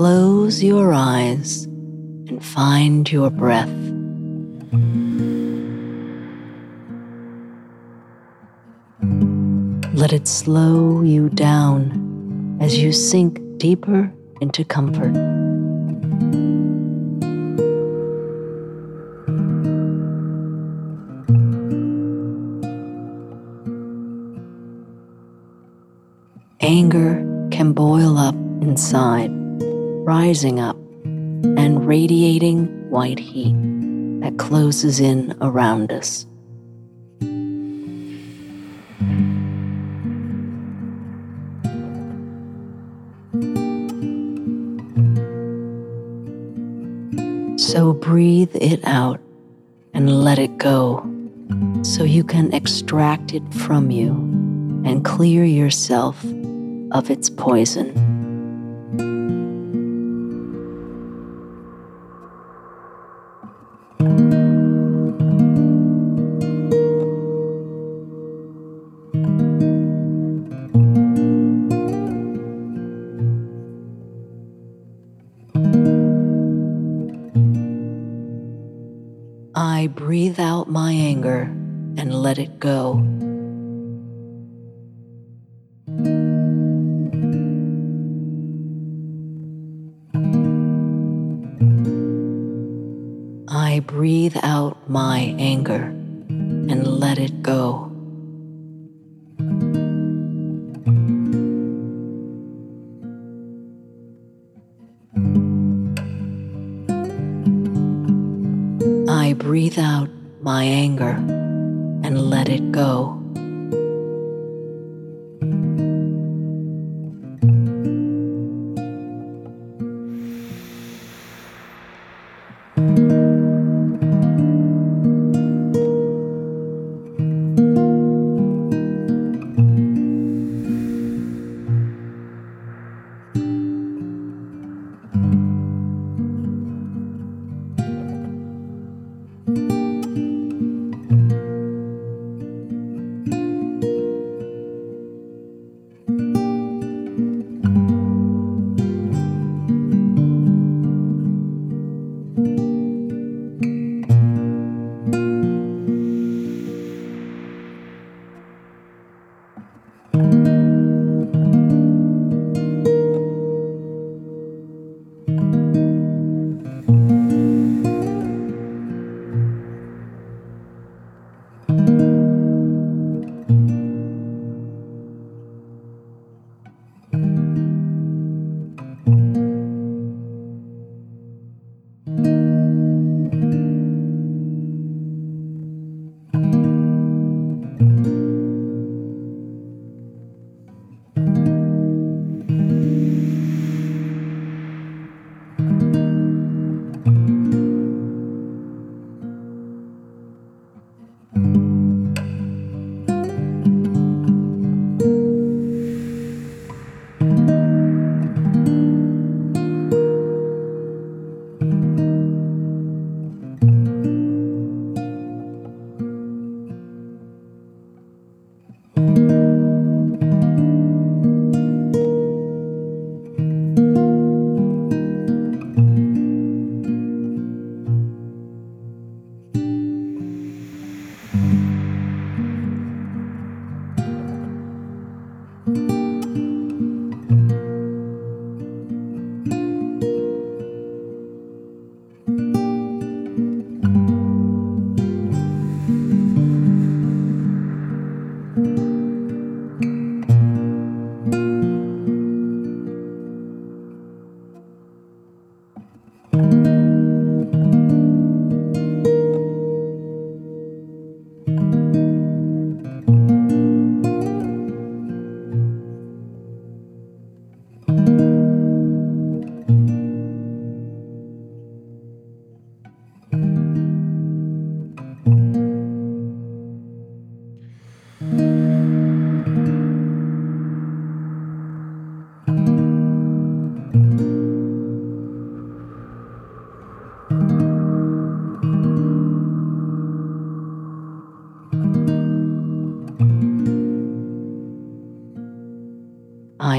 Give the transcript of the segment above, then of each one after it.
Close your eyes and find your breath. Let it slow you down as you sink deeper into comfort. Anger can boil up inside rising up and radiating white heat that closes in around us. So breathe it out and let it go so you can extract it from you and clear yourself of its poison. I breathe out my anger and let it go. I breathe out my anger and let it go. I breathe out my anger and let it go.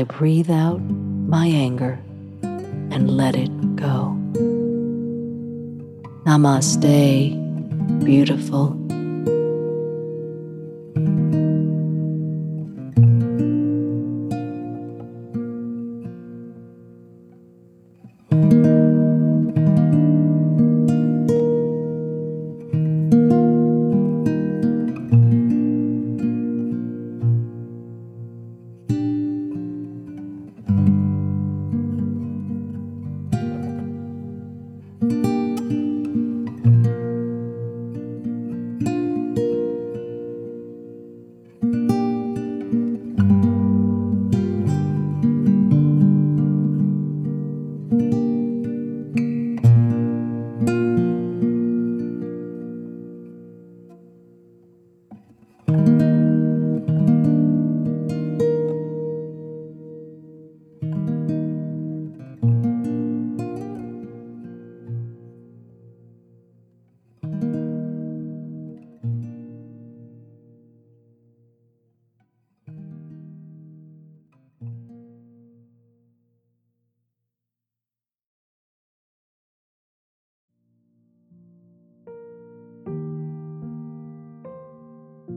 I breathe out my anger and let it go. Namaste, beautiful.